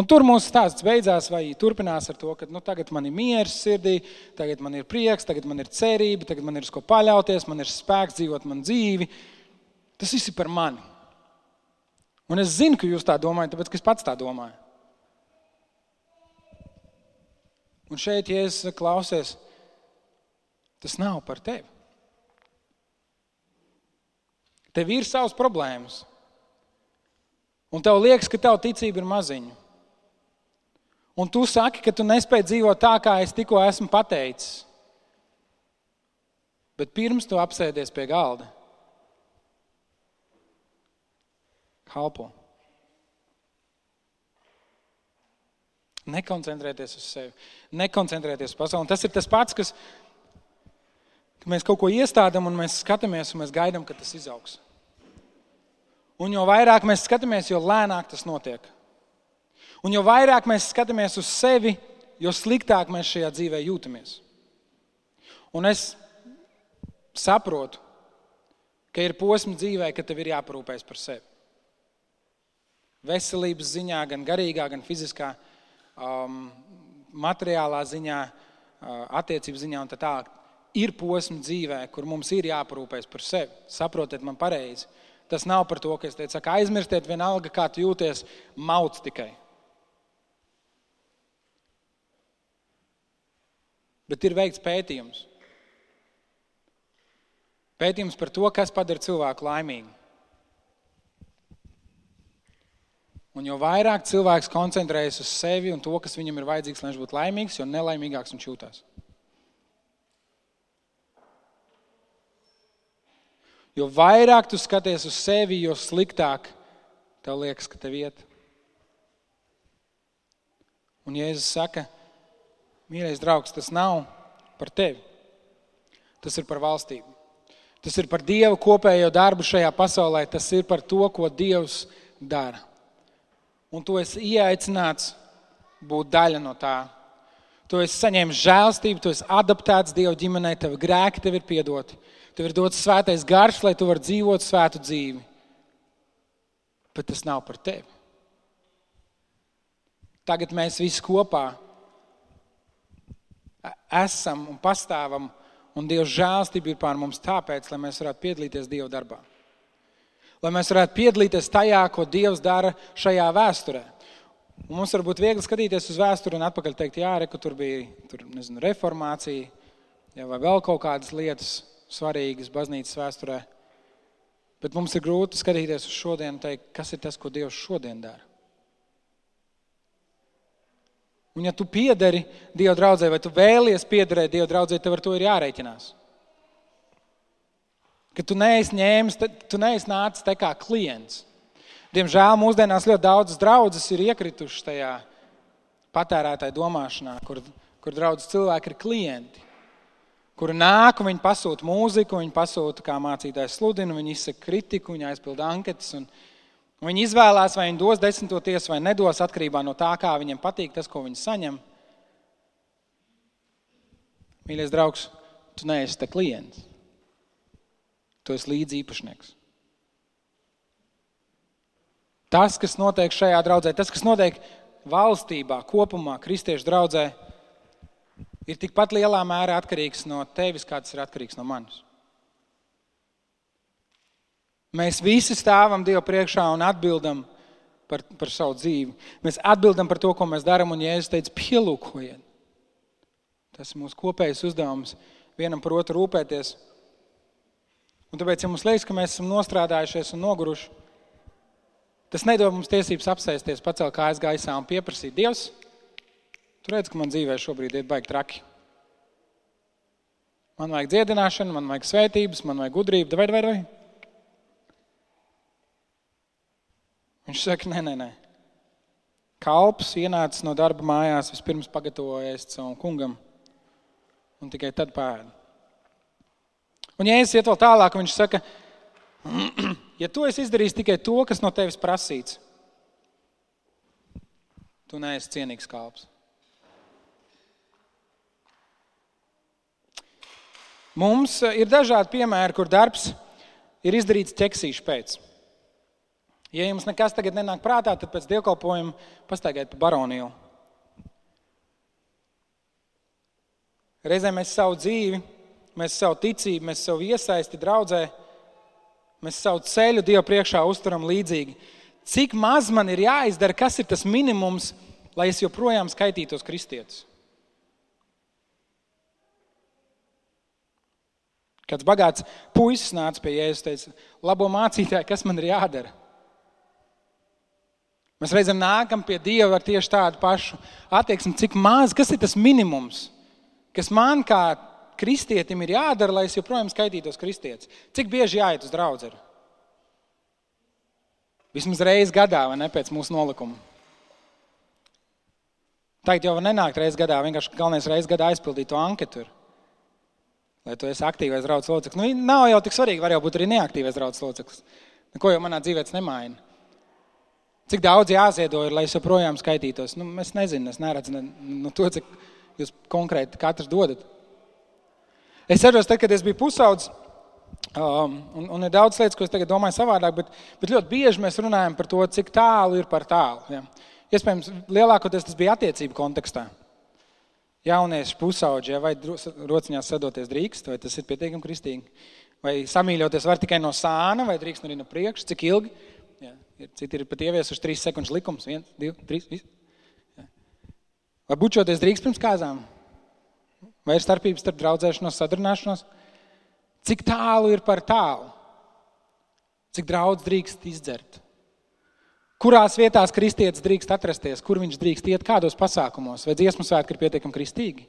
Un tur mūsu stāsts beidzās, vai turpinās ar to, ka nu, tagad man ir miers sirdī, tagad man ir prieks, tagad man ir cerība, tagad man ir uz ko paļauties, man ir spēks dzīvot man dzīvi. Tas viss ir par mani. Un es zinu, ka jūs tā domājat, tāpēc es pats tā domāju. Un šeit, ja es klausies, tas nav par tevi. Tev ir savas problēmas. Un tev liekas, ka tava ticība ir maziņa. Un tu saki, ka tu nespēji dzīvot tā, kā es tikko esmu pateicis. Bet pirms tu apsēdies pie galda, kalpo. Nekoncentrēties uz sevi, nekoncentrēties uz pasauli. Un tas ir tas pats, kas ka mēs kaut ko iestādām, un mēs skatāmies, un mēs gaidām, ka tas izaugs. Un jo vairāk mēs skatāmies, jo lēnāk tas notiek. Un jo vairāk mēs skatāmies uz sevi, jo sliktāk mēs šajā dzīvē jūtamies. Un es saprotu, ka ir posms dzīvē, kad tev ir jāparūpējas par sevi. Veselības ziņā, gan garīgā, gan fiziskā, um, materiālā ziņā, uh, attiecību ziņā un tā tālāk. Ir posms dzīvē, kur mums ir jāparūpējas par sevi. Saprotiet, man pareizi. Tas nav par to, ka es teicu, ka aizmirstiet vienalga, kā tu jūties, mauc tikai. Bet ir veikts pētījums. Pētījums par to, kas padara cilvēku laimīgu. Un jo vairāk cilvēks koncentrējas uz sevi un to, kas viņam ir vajadzīgs, lai viņš būtu laimīgs, jo nelaimīgāks viņš jūtas. Jo vairāk tu skaties uz sevi, jo sliktāk tev liekas, ka tev iet. Un Jēzus saka, ka Mīļais draugs, tas nav par tevi. Tas ir par valstību. Tas ir par Dieva kopējo darbu šajā pasaulē. Tas ir par to, ko Dievs dara. Un tu esi ieaicināts būt daļa no tā. Tu esi saņēmis žēlstību, tu esi adaptēts Dieva ģimenei, tev grēki tev ir piedoti. Tev ir dots svētais garš, lai tu varētu dzīvot svētu dzīvi. Bet tas nav par tevi. Tagad mēs visi kopā esam un pastāvam, un Dieva žēlstība ir pār mums tāpēc, lai mēs varētu piedalīties Dieva darbā. Lai mēs varētu piedalīties tajā, ko Dievs dara šajā vēsturē. Un mums var būt viegli skatīties uz vēsturi un atpakaļ teikt, jā, re, tur bija tur, nezinu, reformācija ja, vai vēl kaut kādas lietas svarīgas baznīcas vēsturē. Bet mums ir grūti skatīties uz šodienu un teikt, kas ir tas, ko Dievs šodien dara. Un, ja tu piederi Dieva draudzē, vai tu vēlies piederēt Dieva draudzē, tev ar to ir jārēķinās. Ka tu neesi ņēmis, tu neesi nācis te kā klients. Diemžēl mūsdienās ļoti daudzas draudzes ir iekritušas tajā patērētāju domāšanā, kur, kur draudzes cilvēki ir klienti. Kuri nāk un viņi pasūta mūziku, viņi pasūta, kā mācītājs sludina, viņi izsaka kritiku, viņi aizpilda anketas. Un, Viņi izvēlās, vai viņi dos desmito tiesu vai nedos, atkarībā no tā, kā viņiem patīk tas, ko viņi saņem. Mīļais draugs, tu neesi te klients. Tu esi līdzi īpašnieks. Tas, kas notiek šajā draudzē, tas, kas notiek valstībā, kopumā, kristiešu draudzē, ir tikpat lielā mērā atkarīgs no tevis, kā tas ir atkarīgs no manis. Mēs visi stāvam Dievu priekšā un atbildam par, par savu dzīvi. Mēs atbildam par to, ko mēs darām, un Jēzus teica, pielūkojiet. Tas ir mūsu kopējais uzdevums vienam par otru rūpēties. Un tāpēc, ja mums liekas, ka mēs esam nostrādājušies un noguruši, tas nedod mums tiesības apsēsties, pacelt kājas gaisā un pieprasīt, Dievs, tu redz, ka man dzīvē šobrīd ir baigi traki. Man vajag dziedināšanu, man vajag svētības, man vajag gudrību, vai, vai, vai. Viņš saka, nē, nē, nē. Kalps ienācis no darba mājās, vispirms pagatavojies savam kungam, un tikai tad pēda. Un, ja es iet vēl tālāk, viņš saka, ja tu esi izdarījis tikai to, kas no tevis prasīts, tu neesi cienīgs kalps. Mums ir dažādi piemēri, kur darbs ir izdarīts ķeksīšu pēc. Ja jums nekas tagad nenāk prātā, tad pēc dievkalpojuma pastaigājiet pa baroniju. Reizēm mēs savu dzīvi, mēs savu ticību, mēs savu iesaisti draudzē, mēs savu ceļu Dievu priekšā uzturam līdzīgi. Cik maz man ir jāizdara, kas ir tas minimums, lai es joprojām skaitītos kristietis? Kāds bagāts puisis nāca pie Jēzus un teica, labo mācītāju, kas man ir jādara? Mēs reizēm nākam pie Dieva ar tieši tādu pašu attieksmi, cik maz, kas ir tas minimums, kas man kā kristietim ir jādara, lai es joprojām skaitītos kristietis. Cik bieži jāiet uz draugu? Vismaz reizi gadā, vai ne pēc mūsu nolikuma. Tagad jau nenākt reizes gadā, vienkārši galvenais reizes gadā aizpildīt to anketu. Lai tu esi aktīvais draugs loceklis. Nu, nav jau tik svarīgi, var jau būt arī neaktīvais draugs loceklis. Neko jau manā dzīvē tas nemaina. Cik daudz jāziedo, ir, lai joprojām skaitītos? Nu, es nezinu, es neredzu ne, nu, to, cik jūs konkrēti katrs dodat. Es atceros, tad, kad es biju pusaudzis, um, un, un ir daudz lietas, ko es domāju savādāk, bet, bet ļoti bieži mēs runājam par to, cik tālu ir par tālu. Ja. Iespējams, lielākoties tas bija attiecību kontekstā. Jaunieši pusauģi, ja, vai rociņās sadoties drīkst, vai tas ir pietiekami kristīgi? Vai samīļoties var tikai no sāna, vai drīkst arī no priekša? Cik ilgi? Ja, ir, citi ir pat ieviesuši trīs sekundžu likums. Viens, divi, trīs. Vis. Ja. Vai bučoties drīkst pirms kāzām? Vai ir starpības starp draudzēšanos, sadarbināšanos? Cik tālu ir par tālu? Cik daudz drīkst izdzert? Kurās vietās kristietis drīkst atrasties, kur viņš drīkst iet, kādos pasākumos, vai dziesmu svētki ir pietiekami kristīgi?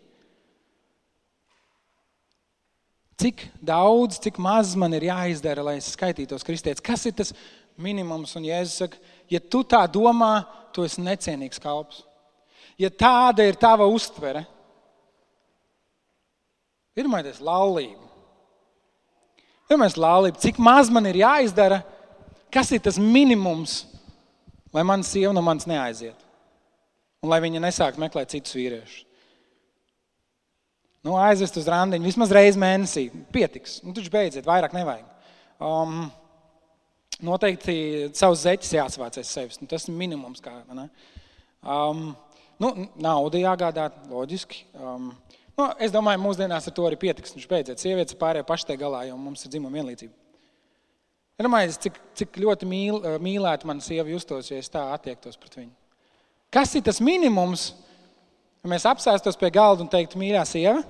Cik daudz, cik maz man ir jāizdara, lai es skaitītos kristietis? Kas ir tas minimums? Un Jēzus saka, ja tu tā domā, tu esi necienīgs kalps. Ja tāda ir tava uztvere, pirmais ir laulība. Pirmais ir laulība. Cik maz man ir jāizdara, kas ir tas minimums, lai mana sieva no manis neaiziet. Un lai viņa nesāk meklēt citus vīriešus. Nu, aizvest uz randiņu vismaz reizi mēnesī. Pietiks. Nu, taču beidziet, vairāk nevajag. Um, noteikti savus zeķus jāsavāc aiz sevis. Nu, tas ir minimums. Kā, um, nu, nauda jāgādā, loģiski. Um, nu, es domāju, mūsdienās ar to arī pietiks. Viņš beidziet. Sievietes pārējie paši te galā, jo mums ir dzimuma vienlīdzība. Iedomājieties, cik, cik ļoti mīl, eh, mīlēta mana sieva justos, ja es tā attiektos pret viņu. Kas ir tas minimums, ja mēs apsēstos pie galda un teiktu, mīļā sieva,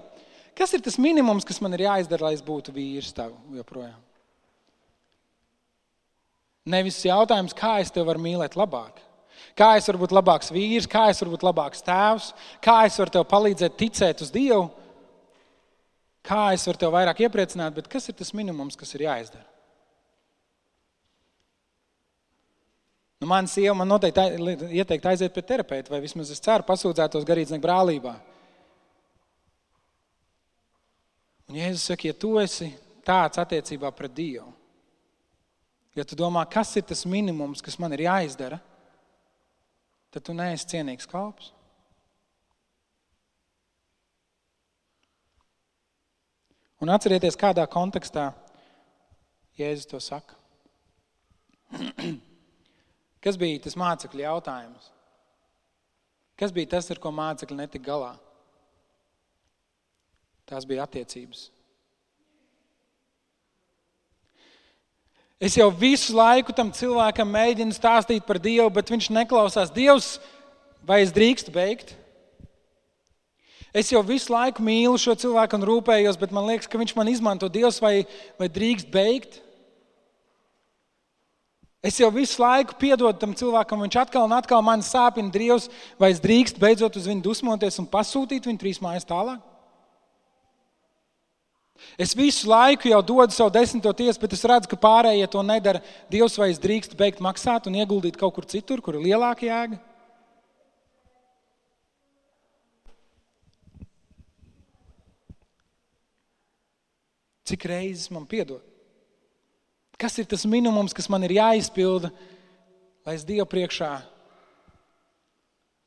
kas ir tas minimums, kas man ir jāizdara, lai es būtu vīrs tev joprojām? Nevis jautājums, kā es tevi varu mīlēt labāk. Kā es varu būt labāks vīrs, kā es varu būt labāks tēvs, kā es varu tev palīdzēt ticēt uz Dievu, kā es varu tev vairāk iepriecināt, bet kas ir tas minimums, kas ir jāizdara? Nu, Mana sieva man noteikti ieteikt aiziet pie terapeita, vai vismaz es ceru, pasūdzētos garīdznieku brālībā. Un Jēzus saka, ja tu esi tāds attiecībā pret Dievu, ja tu domā, kas ir tas minimums, kas man ir jāizdara, tad tu neesi cienīgs kalps. Un atcerieties, kādā kontekstā Jēzus to saka. Kas bija tas mācekļu jautājums? Kas bija tas, ar ko mācekļi netika galā? Tās bija attiecības. Es jau visu laiku tam cilvēkam mēģinu stāstīt par Dievu, bet viņš neklausās. Dievs, vai es drīkstu beigt? Es jau visu laiku mīlu šo cilvēku un rūpējos, bet man liekas, ka viņš man izmanto Dievs, vai, vai drīkst beigt? Es jau visu laiku piedodu tam cilvēkam, viņš atkal un atkal man sāpina Dievs, vai es drīkst beidzot uz viņu dusmoties un pasūtīt viņu trīs mājas tālāk? Es visu laiku jau dodu savu desmito tiesu, bet es redzu, ka pārējie to nedara. Dievs, vai es drīkstu beigt maksāt un ieguldīt kaut kur citur, kur ir lielāka jēga? Cik reizes man piedod? Kas ir tas minimums, kas man ir jāizpilda, lai es Dievu priekšā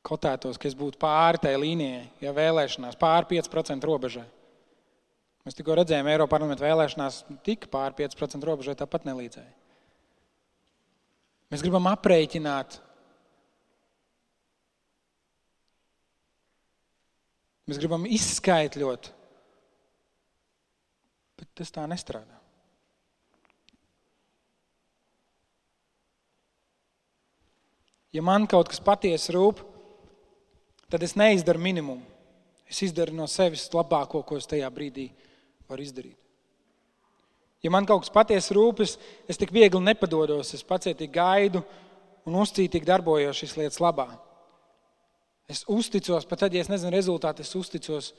kotētos, ka es būtu pāri tai līnijai, ja vēlēšanās, pāri 5% robežai. Mēs tikko redzējām, Eiropas parlamenta vēlēšanās tika pāri 5% robežai, tāpat nelīdzēja. Mēs gribam aprēķināt. Mēs gribam izskaidrot, bet tas tā nestrādā. Ja man kaut kas patiesi rūp, tad es neizdaru minimumu. Es izdaru no sevis labāko, ko es tajā brīdī varu izdarīt. Ja man kaut kas patiesi rūpes, es tik viegli nepadodos, es pacietīgi gaidu un uzcītīgi darbojos šīs lietas labā. Es uzticos, pat tad, ja es nezinu rezultātu, es uzticos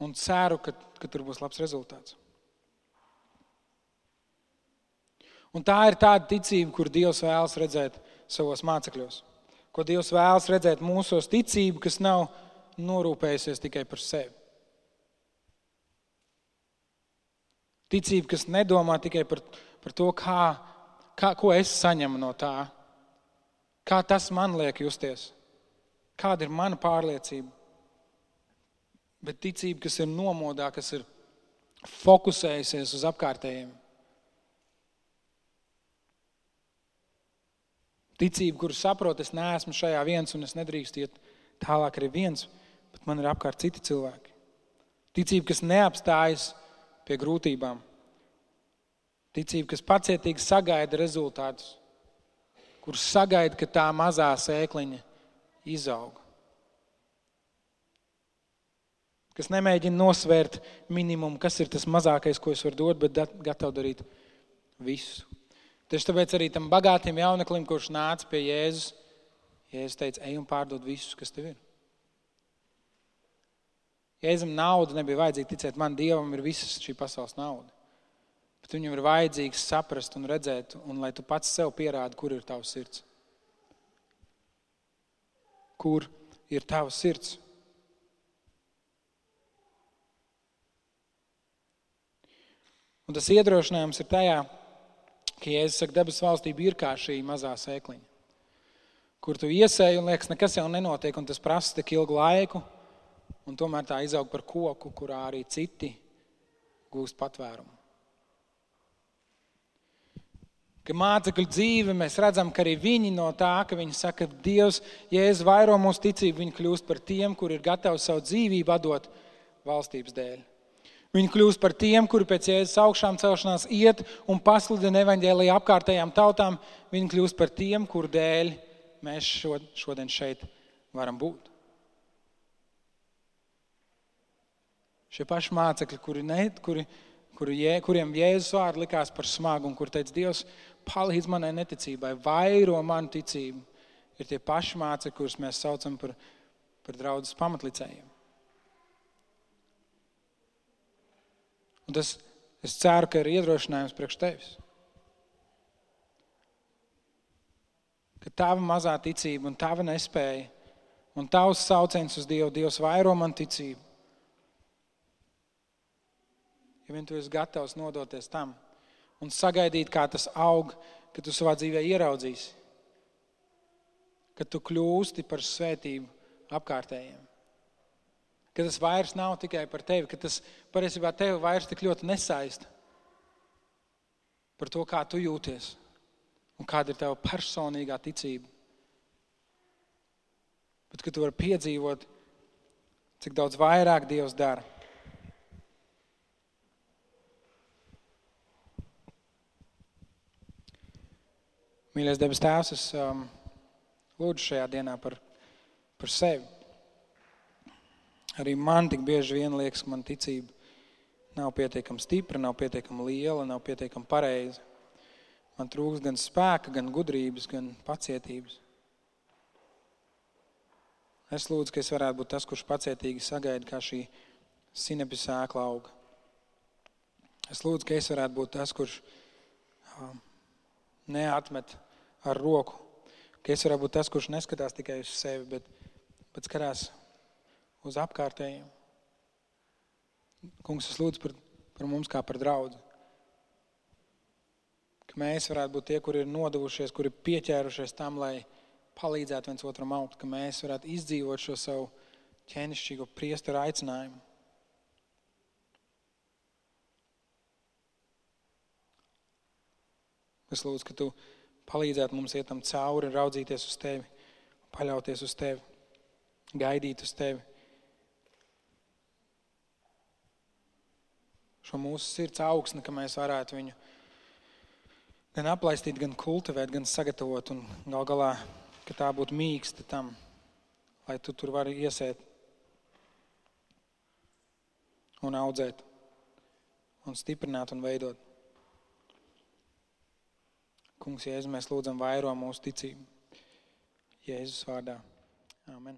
un ceru, ka, ka tur būs labs rezultāts. Un tā ir tāda ticība, kur Dievs vēlas redzēt savos mācekļos. Ko Dievs vēlas redzēt mūsos, ticība, kas nav norūpējusies tikai par sevi. Ticība, kas nedomā tikai par, par to, kā, kā, ko es saņemu no tā, kā tas man liek justies, kāda ir mana pārliecība. Bet ticība, kas ir nomodā, kas ir fokusējusies uz apkārtējiem. Ticība, kuru saprotu, es neesmu šajā viens un es nedrīkstu iet tālāk arī viens, bet man ir apkārt citi cilvēki. Ticība, kas neapstājas pie grūtībām. Ticība, kas pacietīgi sagaida rezultātus, kurus sagaida, ka tā mazā sēkliņa izaug. Kas nemēģina nosvērt minimumu, kas ir tas mazākais, ko es varu dot, bet gatavs darīt visu. Tieši tāpēc arī tam bagātam jauneklim, kurš nāca pie Jēzus, Jēzus teica, ej un pārdod visus, kas tev ir. Jēzum nauda nebija vajadzīga, ticiet man, Dievam ir visas šī pasaules nauda. Bet viņam ir vajadzīgs saprast un redzēt, un lai tu pats sev pierādi, kur ir tavs sirds. Kur ir tavs sirds? Un tas iedrošinājums ir tajā, ka Jēzus saka, debes valstība ir kā šī mazā sēkliņa, kur tu iesēji un liekas, nekas jau nenotiek, un tas prasa tik ilgu laiku, un tomēr tā izaug par koku, kurā arī citi gūst patvērumu. Ka mācekļu dzīve mēs redzam, ka arī viņi no tā, ka viņi saka, ka Dievs, Jēzus vairo mūsu ticību, viņi kļūst par tiem, kuri ir gatavi savu dzīvību atdot valstības dēļ. Viņi kļūst par tiem, kuri pēc jēzus augšām celšanās iet un pasludina evaņģēlīju apkārtējām tautām. Viņi kļūst par tiem, kuru dēļ mēs šodien šeit varam būt. Šie paši mācekļi, kuri ne, kuri, kuri, jē, kuriem Jēzus vārdi likās par smagu un kur teica, Dievs, palīdz manai neticībai, vairo manu ticību, ir tie paši mācekļi, kurus mēs saucam par, par draudzes pamatlicējiem. Un tas, es ceru, ka ir iedrošinājums priekš tevis. Ka tava mazā ticība un tava nespēja un tavs sauciens uz Dievu, Dievs vairo man ticību. Ja vien tu esi gatavs nodoties tam un sagaidīt, kā tas aug, kad tu savā dzīvē ieraudzīsi, kad tu kļūsti par svētību apkārtējiem ka tas vairs nav tikai par tevi, ka tas patiesībā tevi vairs tik ļoti nesaista par to, kā tu jūties un kāda ir tava personīgā ticība. Bet ka tu vari piedzīvot, cik daudz vairāk Dievs dara. Mīļais debes Tēvs, es um, lūdzu šajā dienā par, par sevi. Arī man tik bieži vien liekas, ka man ticība nav pietiekami stipra, nav pietiekami liela, nav pietiekami pareiza. Man trūks gan spēka, gan gudrības, gan pacietības. Es lūdzu, ka es varētu būt tas, kurš pacietīgi sagaida, kā šī sinepi sēkla auga. Es lūdzu, ka es varētu būt tas, kurš um, neatmet ar roku, ka es varētu būt tas, kurš neskatās tikai uz sevi, bet, bet skatās uz apkārtējiem. Kungs, es lūdzu par, par mums kā par draugu. Ka mēs varētu būt tie, kuri ir nodevušies, kuri ir pieķērušies tam, lai palīdzētu viens otram augt, ka mēs varētu izdzīvot šo savu ķēnišķīgo priesteru aicinājumu. Es lūdzu, ka tu palīdzētu mums iet tam cauri, raudzīties uz tevi, paļauties uz tevi, gaidīt uz tevi. Šo mūsu sirds augsni, ka mēs varētu viņu gan aplaistīt, gan kultivēt, gan sagatavot. Un gal galā, ka tā būtu mīksta tam, lai tu tur vari iesēt un audzēt, un stiprināt un veidot. Kungs, Jēzus, mēs lūdzam vairo mūsu ticību. Jēzus vārdā. Amen.